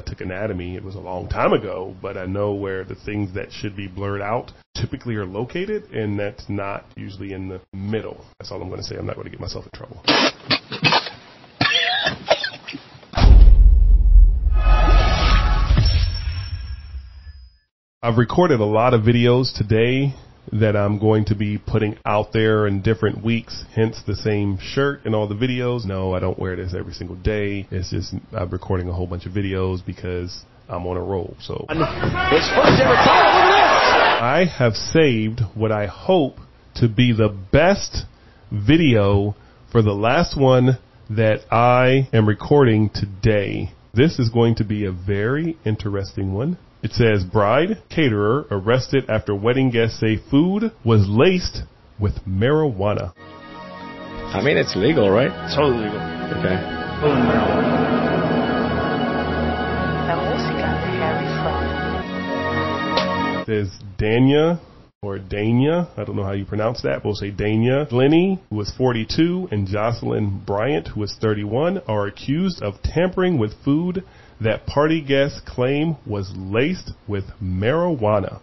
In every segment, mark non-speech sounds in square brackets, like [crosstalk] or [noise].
I took anatomy. It was a long time ago, but I know where the things that should be blurred out typically are located, and that's not usually in the middle. That's all I'm going to say. I'm not going to get myself in trouble. I've recorded a lot of videos today that I'm going to be putting out there in different weeks, hence the same shirt and all the videos. No, I don't wear this every single day. It's just I'm recording a whole bunch of videos because I'm on a roll. So I have saved what I hope to be the best video for the last one that I am recording today. This is going to be a very interesting one. It says bride caterer arrested after wedding guests say food was laced with marijuana. I mean, it's legal, right? Totally legal. Okay. La música de Harry Fraud. It says Dania or Dania, I don't know how you pronounce that, we'll say Dania Glenny, who was 42, and Jocelyn Bryant, who was 31, are accused of tampering with food that party guests claim was laced with marijuana.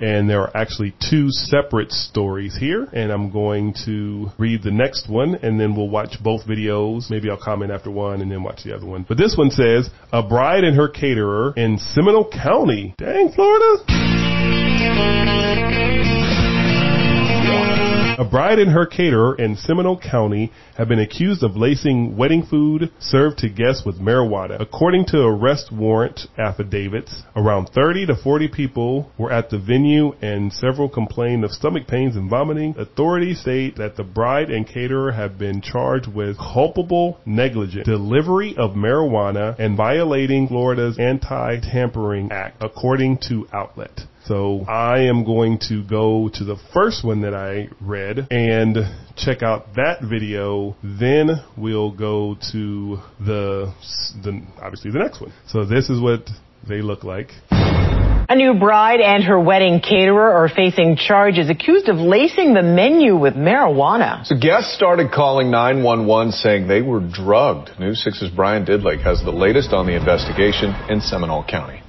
And there are actually two separate stories here, and I'm going to read the next one, and then we'll watch both videos. Maybe I'll comment after one and then watch the other one. But this one says, a bride and her caterer in Seminole County. Dang, Florida. A bride and her caterer in Seminole County have been accused of lacing wedding food served to guests with marijuana. According to arrest warrant affidavits, around 30 to 40 people were at the venue and several complained of stomach pains and vomiting. Authorities state that the bride and caterer have been charged with culpable negligent delivery of marijuana and violating Florida's Anti-Tampering Act, according to outlet. So I am going to go to the first one that I read and check out that video. Then we'll go to the, the obviously the next one. So this is what they look like. A new bride and her wedding caterer are facing charges accused of lacing the menu with marijuana. So guests started calling 911 saying they were drugged. News 6's Brian Didlake has the latest on the investigation in Seminole County.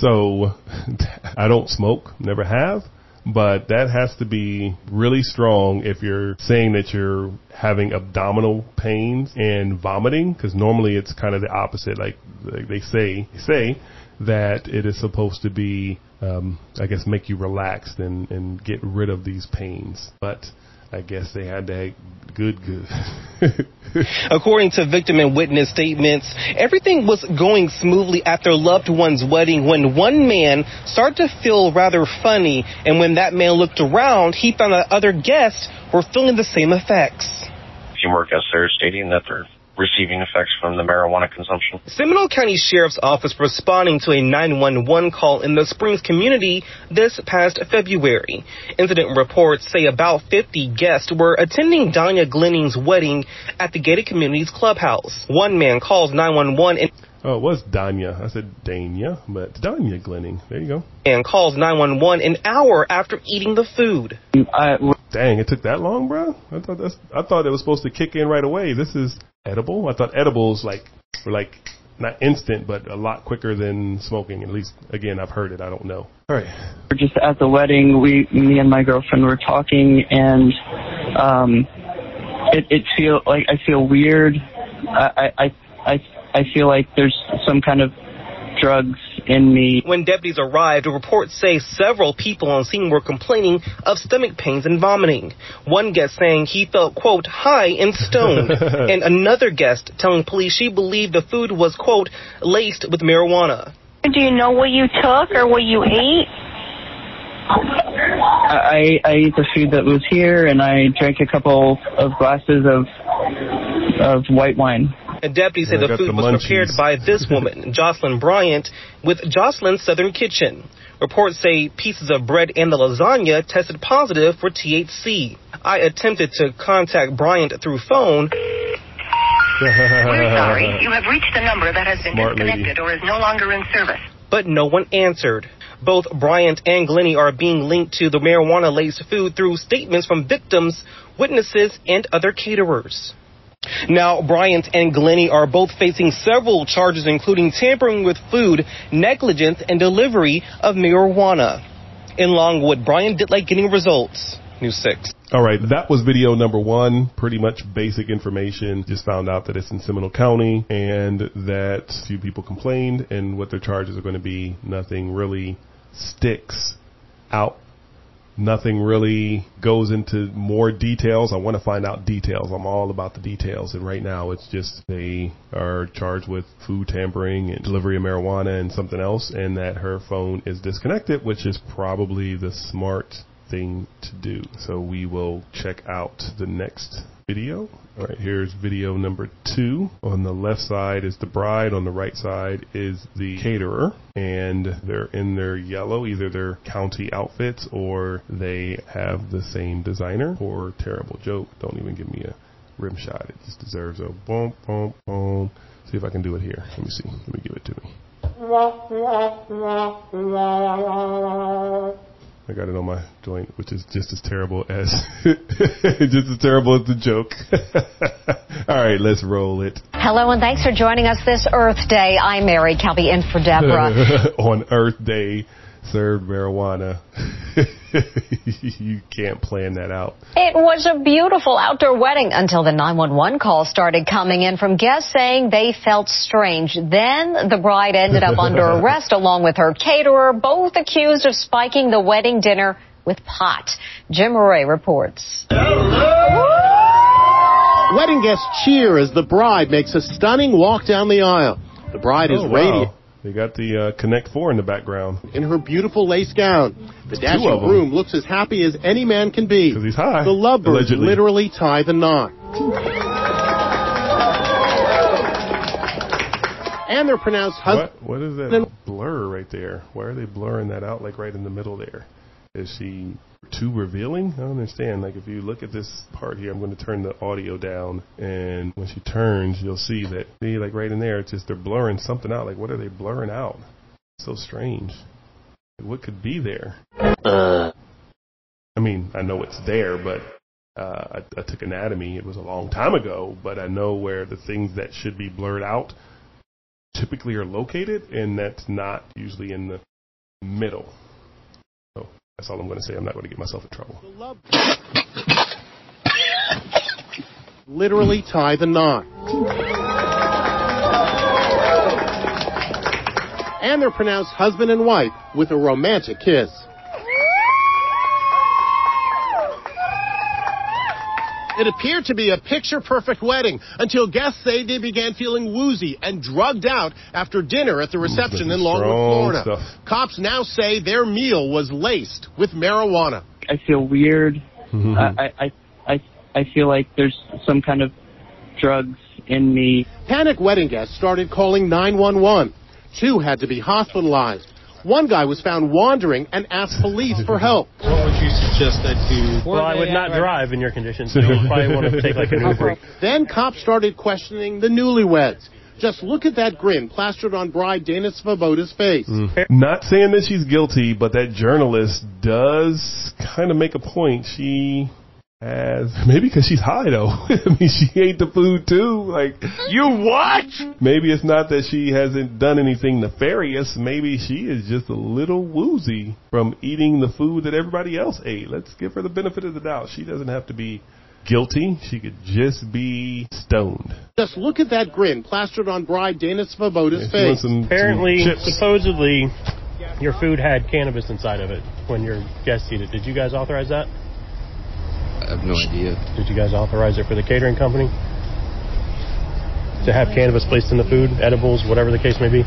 So [laughs] I don't smoke, never have, but that has to be really strong if you're saying that you're having abdominal pains and vomiting because normally it's kind of the opposite. Like, they say, say that it is supposed to be, um, I guess, make you relaxed and, and get rid of these pains. But I guess they had to have good, good. [laughs] According to victim and witness statements, everything was going smoothly at their loved one's wedding when one man started to feel rather funny, and when that man looked around, he found that other guests were feeling the same effects. A few more guests there stating that they're receiving effects from the marijuana consumption. Seminole County Sheriff's Office responding to a 911 call in the Springs community this past February. Incident reports say about 50 guests were attending Danya Glenny's wedding at the Gated Communities Clubhouse. One man calls 911 and Oh, it was Danya. I said Dania, but Danya Glenny. There you go. and calls 911 an hour after eating the food. Dang, it took that long, bro. I thought that's. I thought it was supposed to kick in right away. This is edible. I thought edibles like were like not instant, but a lot quicker than smoking. At least, again, I've heard it. I don't know. All right. We're just at the wedding. We, me and my girlfriend were talking, and um, it it feel like I feel weird. I I I I feel like there's some kind of drugs in me. When deputies arrived, reports say several people on scene were complaining of stomach pains and vomiting. One guest saying he felt, quote, high and stoned, [laughs] and another guest telling police she believed the food was, quote, laced with marijuana. Do you know what you took or what you ate? I I ate the food that was here, and I drank a couple of glasses of of white wine. And deputies say the food the was munchies. prepared by this [laughs] woman, Jocelyn Bryant, with Jocelyn's Southern Kitchen. Reports say pieces of bread and the lasagna tested positive for THC. I attempted to contact Bryant through phone, We're sorry. [laughs] You have reached a number that has been Smart lady. disconnected or is no longer in service. but no one answered. Both Bryant and Glenny are being linked to the marijuana laced food through statements from victims, witnesses, and other caterers. Now, Bryant and Glenny are both facing several charges, including tampering with food, negligence, and delivery of marijuana. In Longwood, Brian Didlake getting results. News 6. All right, that was video number one. Pretty much basic information. Just found out that it's in Seminole County and that a few people complained and what their charges are going to be. Nothing really sticks out. Nothing really goes into more details. I want to find out details. I'm all about the details. And right now it's just they are charged with food tampering and delivery of marijuana and something else and that her phone is disconnected, which is probably the smart thing to do. So we will check out the next video. All right, here's video number two. On the left side is the bride. On the right side is the caterer. And they're in their yellow, either their county outfits or they have the same designer. Or terrible joke. Don't even give me a rim shot. It just deserves a boom, boom, boom. See if I can do it here. Let me see. Let me give it to me. [laughs] I got it on my joint, which is just as terrible as [laughs] just as terrible as the joke. [laughs] All right, let's roll it. Hello and thanks for joining us this Earth Day. I'm Mary Calvi in for Deborah. [laughs] on Earth Day, served marijuana. [laughs] you can't plan that out. It was a beautiful outdoor wedding until the 911 call started coming in from guests saying they felt strange. Then the bride ended up under [laughs] arrest along with her caterer, both accused of spiking the wedding dinner with pot. Jim Moret reports. Wedding guests cheer as the bride makes a stunning walk down the aisle. The bride is Oh, radiant. They got the uh, Connect Four in the background. in her beautiful lace gown. The dashing groom looks as happy as any man can be. Because he's high. The lovebirds allegedly. literally tie the knot. And their pronounced husband. What? What is that blur right there? Why are they blurring that out like right in the middle there? Is she too revealing? I don't understand. Like if you look at this part here, I'm going to turn the audio down, and when she turns, you'll see that. See, like right in there, it's just they're blurring something out. Like what are they blurring out? So strange. What could be there? I mean, I know it's there, but uh, I, I took anatomy. It was a long time ago, but I know where the things that should be blurred out typically are located, and that's not usually in the middle. That's all I'm going to say. I'm not going to get myself in trouble. literally tie the knot. And they're pronounced husband and wife with a romantic kiss. It appeared to be a picture perfect wedding until guests say they began feeling woozy and drugged out after dinner at the reception in Longwood, Florida. stuff. Cops now say their meal was laced with marijuana. I feel weird. Mm-hmm. I, I, I, I feel like there's some kind of drugs in me. Panic wedding guests started calling 911. Two had to be hospitalized. One guy was found wandering and asked police for help. What would you suggest I do? Well, I would not drive in your condition, so you probably want to [laughs] take like an Uber. Then cops started questioning the newlyweds. Just look at that grin plastered on bride Danya Svoboda's face. Hmm. Not saying that she's guilty, but that journalist does kind of make a point. She has maybe because she's high though. [laughs] I mean, she ate the food too. Like you what? Maybe it's not that she hasn't done anything nefarious. Maybe she is just a little woozy from eating the food that everybody else ate. Let's give her the benefit of the doubt. She doesn't have to be guilty. She could just be stoned. Just look at that grin plastered on bride Danya Svoboda's If you want face. some- Apparently, some supposedly, your food had cannabis inside of it when your guests eat it. Did you guys authorize that? I have no idea. Did you guys authorize it for the catering company? To have cannabis placed in the food, edibles, whatever the case may be?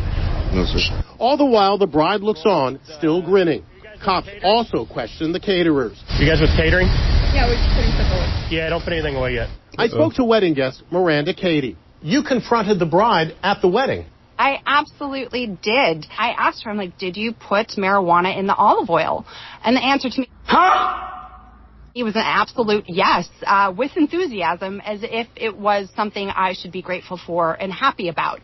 No, sir. All the while, the bride looks on, still grinning. Cops also question the caterers. You guys with catering? Yeah, we're just putting stuff away. Yeah, don't put anything away yet. I spoke to wedding guest Miranda Cady. You confronted the bride at the wedding. I absolutely did. I asked her, I'm like, did you put marijuana in the olive oil? And the answer to me, huh? It was an absolute yes, uh, with enthusiasm, as if it was something I should be grateful for and happy about.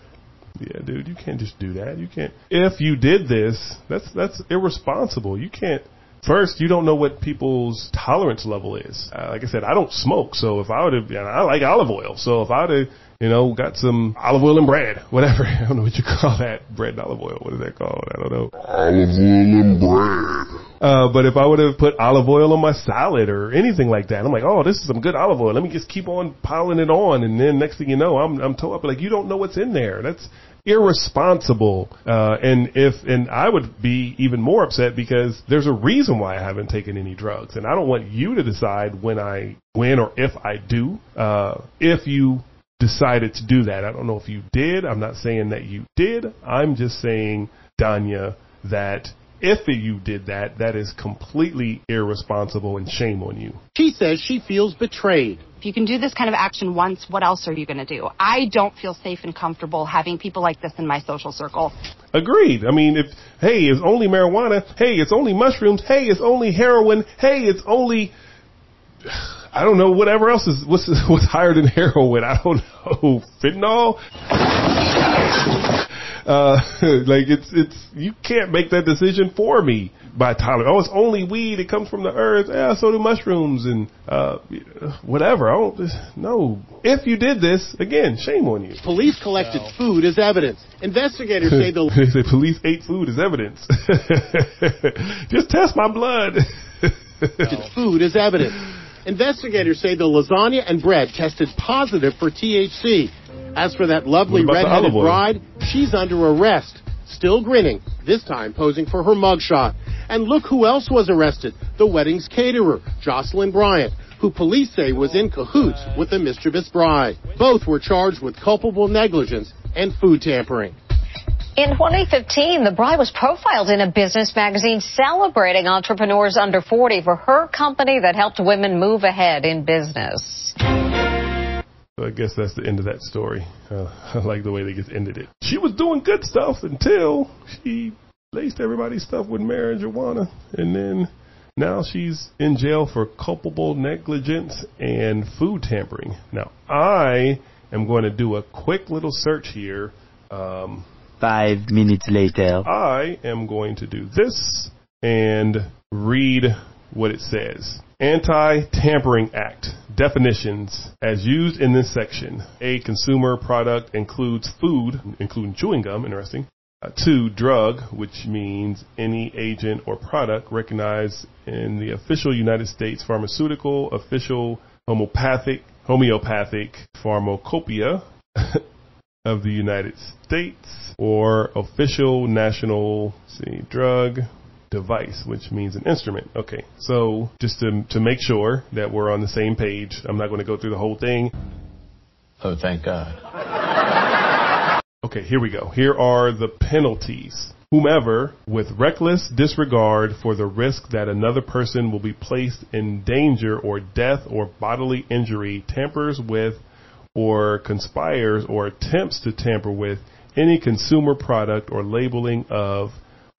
Yeah, dude, you can't just do that. You can't. If you did this, that's that's irresponsible. You can't first, you don't know what people's tolerance level is. Uh, like I said, I don't smoke, so if I would have, I like olive oil, so if I would have, you know, got some olive oil and bread, [laughs] whatever. I don't know what you call that. Bread and olive oil. What is that called? I don't know. Olive oil and bread. Uh, but if I would have put olive oil on my salad or anything like that, I'm like, oh, this is some good olive oil. Let me just keep on piling it on. And then next thing you know, I'm, I'm told up like, you don't know what's in there. That's irresponsible. Uh, and if, and I would be even more upset because there's a reason why I haven't taken any drugs. And I don't want you to decide when I, when or if I do. Uh, if you decided to do that. I don't know if you did. I'm not saying that you did. I'm just saying, Danya, that if you did that, that is completely irresponsible and shame on you. She says she feels betrayed. If you can do this kind of action once, what else are you going to do? I don't feel safe and comfortable having people like this in my social circle. Agreed. I mean, if, hey, it's only marijuana. Hey, it's only mushrooms. Hey, it's only heroin. Hey, it's only, I don't know, whatever else is, what's, [laughs] what's higher than heroin? I don't know. [laughs] Fentanyl? Uh, [laughs] like it's, it's, you can't make that decision for me by Tyler. Oh, it's only weed. It comes from the earth. Yeah, so do mushrooms and, uh, whatever. I don't, no. If you did this, again, shame on you. Police collected food as evidence. Investigators say the [laughs] they say police ate food as evidence. [laughs] Just test my blood. food as evidence. Investigators say the lasagna and bread tested positive for THC. As for that lovely What about the red-headed bride, she's under arrest, still grinning, this time posing for her mugshot. And look who else was arrested, the wedding's caterer, Jocelyn Bryant, who police say was in cahoots with the mischievous bride. Both were charged with culpable negligence and food tampering. In 2015, the bride was profiled in a business magazine celebrating entrepreneurs under 40 for her company that helped women move ahead in business. So I guess that's the end of that story. Uh, I like the way they just ended it. She was doing good stuff until she laced everybody's stuff with marijuana, and then now she's in jail for culpable negligence and food tampering. Now I am going to do a quick little search here. Um, Five minutes later. I am going to do this and read what it says. Anti-Tampering Act. Definitions as used in this section. A consumer product includes food, including chewing gum, interesting. Uh, two, drug, which means any agent or product recognized in the official United States pharmaceutical, official homeopathic, homeopathic pharmacopoeia [laughs] of the United States or official national see drug device which means an instrument. Okay so just to to make sure that we're on the same page I'm not going to go through the whole thing. Oh, thank God. okay here we go. Here are the penalties. Whomever with reckless disregard for the risk that another person will be placed in danger or death or bodily injury tampers with or conspires or attempts to tamper with any consumer product or labeling of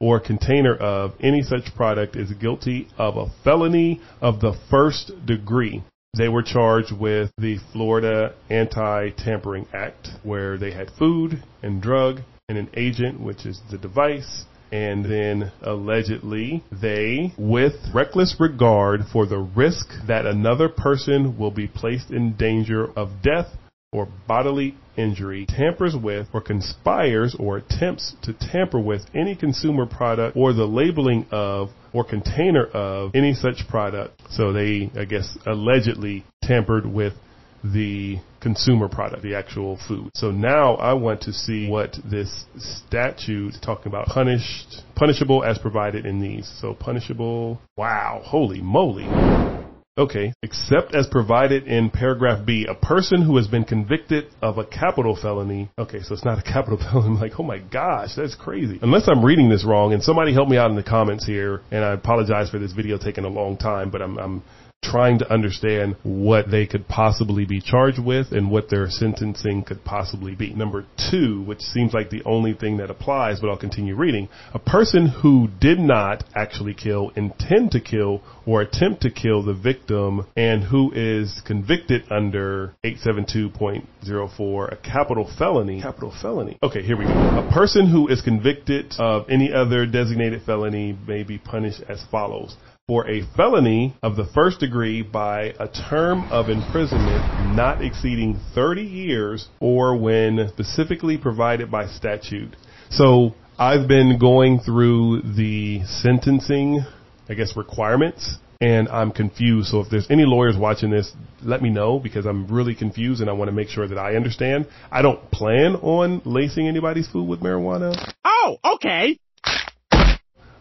or container of any such product is guilty of a felony of the first degree. They were charged with the Florida Anti-Tampering Act, where they had food and drug and an agent, which is the device, and then allegedly they, with reckless regard for the risk that another person will be placed in danger of death or bodily injury, tampers with or conspires or attempts to tamper with any consumer product or the labeling of or container of any such product. So they, I guess, allegedly tampered with the consumer product, the actual food. So now I want to see what this statute is talking about. Punished, punishable as provided in these. So punishable. Wow. Holy moly. Okay. Except as provided in paragraph B, a person who has been convicted of a capital felony. Okay, so it's not a capital [laughs] felony. I'm like, oh my gosh, that's crazy. Unless I'm reading this wrong, and somebody help me out in the comments here, and I apologize for this video taking a long time, but I'm, I'm trying to understand what they could possibly be charged with and what their sentencing could possibly be. Number two, which seems like the only thing that applies, but I'll continue reading. A person who did not actually kill, intend to kill, or attempt to kill the victim and who is convicted under 872.04, a capital felony. Capital felony. Okay, here we go. A person who is convicted of any other designated felony may be punished as follows for a felony of the first degree by a term of imprisonment not exceeding 30 years or when specifically provided by statute. So I've been going through the sentencing, I guess, requirements and I'm confused. So if there's any lawyers watching this, let me know because I'm really confused and I want to make sure that I understand. I don't plan on lacing anybody's food with marijuana. Oh, okay.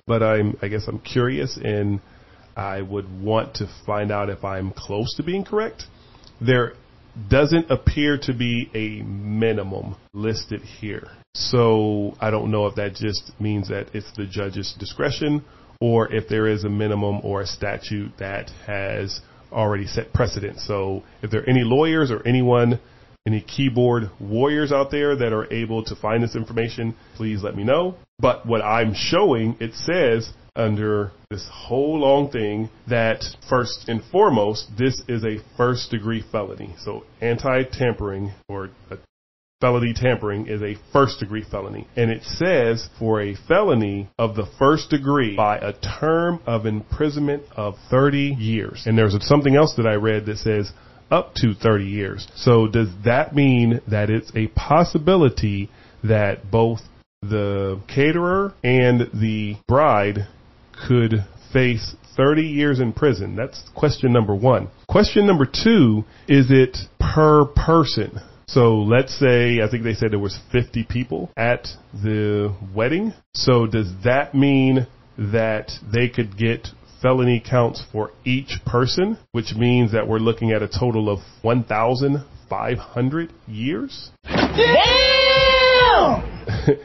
But I'm, I guess I'm curious and I would want to find out if I'm close to being correct. There doesn't appear to be a minimum listed here. So I don't know if that just means that it's the judge's discretion or if there is a minimum or a statute that has already set precedent. So if there are any lawyers or anyone, any keyboard warriors out there that are able to find this information, please let me know. But what I'm showing, it says under this whole long thing that first and foremost, this is a first degree felony. So anti-tampering or felony tampering is a first degree felony. And it says for a felony of the first degree by a term of imprisonment of 30 years. And there's something else that I read that says up to 30 years. So does that mean that it's a possibility that both the caterer and the bride could face 30 years in prison? That's question number one. Question number two, is it per person? So let's say, I think they said there was 50 people at the wedding. So does that mean that they could get felony counts for each person, which means that we're looking at a total of 1,500 years? Damn!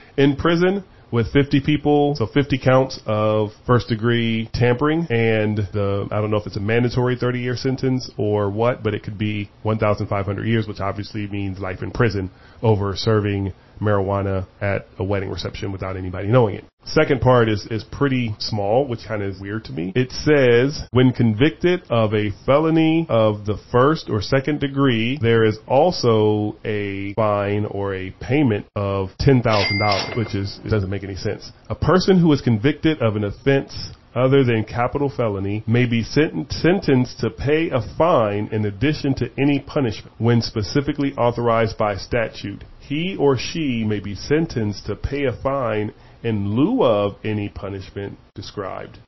[laughs] in prison with 50 people, so 50 counts of first degree tampering and the, I don't know if it's a mandatory 30 year sentence or what, but it could be 1,500 years, which obviously means life in prison over serving marijuana at a wedding reception without anybody knowing it. Second part is, is pretty small, which kind of is weird to me. It says, when convicted of a felony of the first or second degree, there is also a fine or a payment of $10,000, which is, it doesn't make any sense. A person who is convicted of an offense other than capital felony may be sent- sentenced to pay a fine in addition to any punishment when specifically authorized by statute. He or she may be sentenced to pay a fine in lieu of any punishment described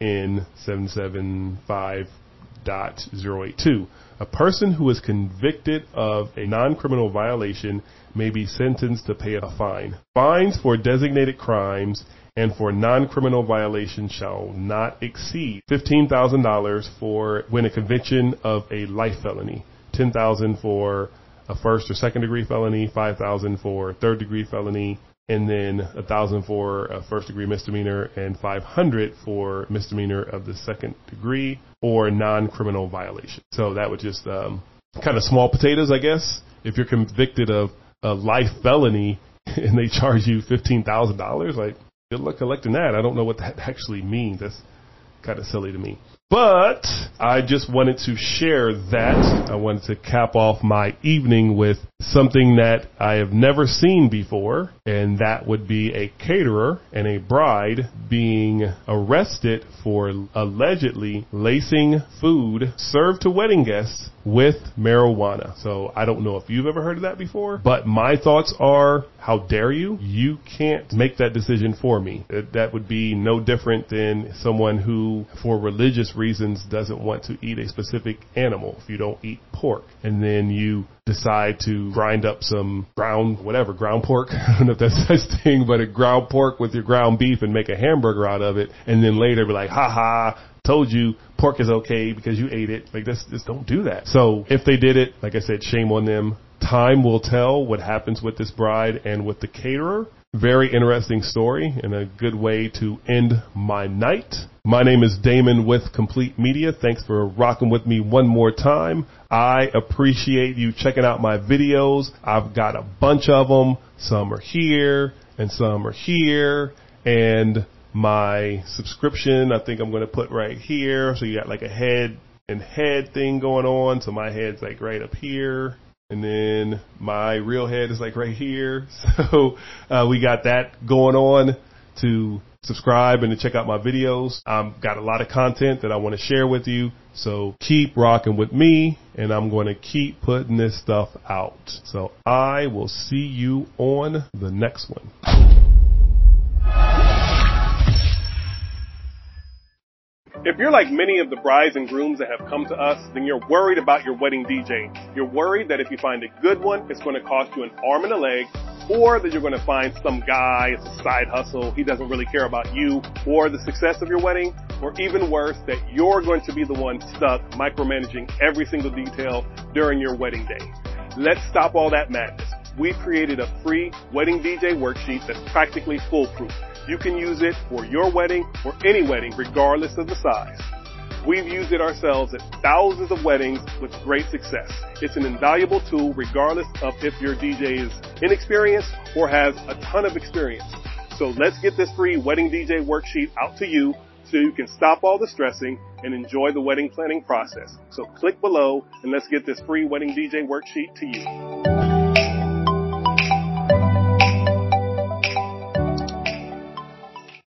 in 775.082. A person who is convicted of a non-criminal violation may be sentenced to pay a fine. Fines for designated crimes and for non-criminal violations shall not exceed $15,000 for when a conviction of a life felony, 10,000 for a first or second degree felony, 5,000 for third degree felony, and then a thousand for a first degree misdemeanor and 500 for misdemeanor of the second degree or non-criminal violation. So that would just, um, kind of small potatoes, I guess. If you're convicted of a life felony [laughs] and they charge you $15,000, like good luck collecting that. I don't know what that [laughs] actually means. That's kind of silly to me. But I just wanted to share that. I wanted to cap off my evening with something that I have never seen before, and that would be a caterer and a bride being arrested for allegedly lacing food served to wedding guests with marijuana. So I don't know if you've ever heard of that before, but my thoughts are, how dare you? You can't make that decision for me. Uh, that would be no different than someone who, for religious reasons, doesn't want to eat a specific animal. If you don't eat pork and then you decide to grind up some ground, whatever, ground pork. [laughs] I don't know if that's such thing, but a ground pork with your ground beef and make a hamburger out of it. And then later be like, ha ha, told you pork is okay because you ate it. Like just don't do that. So if they did it, like I said, shame on them. Time will tell what happens with this bride and with the caterer. Very interesting story and a good way to end my night. My name is Damon with Complete Media. Thanks for rocking with me one more time. I appreciate you checking out my videos. I've got a bunch of them. Some are here and some are here and my subscription, I think I'm going to put right here. So you got like a head and head thing going on. So my head's like right up here and then my real head is like right here. [laughs] So uh, we got that going on. to subscribe and to check out my videos. I've got a lot of content that I want to share with you. So keep rocking with me and I'm going to keep putting this stuff out. So I will see you on the next one. If you're like many of the brides and grooms that have come to us, then you're worried about your wedding DJ. You're worried that if you find a good one, it's going to cost you an arm and a leg, or that you're going to find some guy, it's a side hustle, he doesn't really care about you or the success of your wedding, or even worse, that you're going to be the one stuck micromanaging every single detail during your wedding day. Let's stop all that madness. We've created a free wedding DJ worksheet that's practically foolproof. You can use it for your wedding or any wedding, regardless of the size. We've used it ourselves at thousands of weddings with great success. It's an invaluable tool regardless of if your DJ is inexperienced or has a ton of experience. So let's get this free wedding DJ worksheet out to you so you can stop all the stressing and enjoy the wedding planning process. So click below and let's get this free wedding DJ worksheet to you.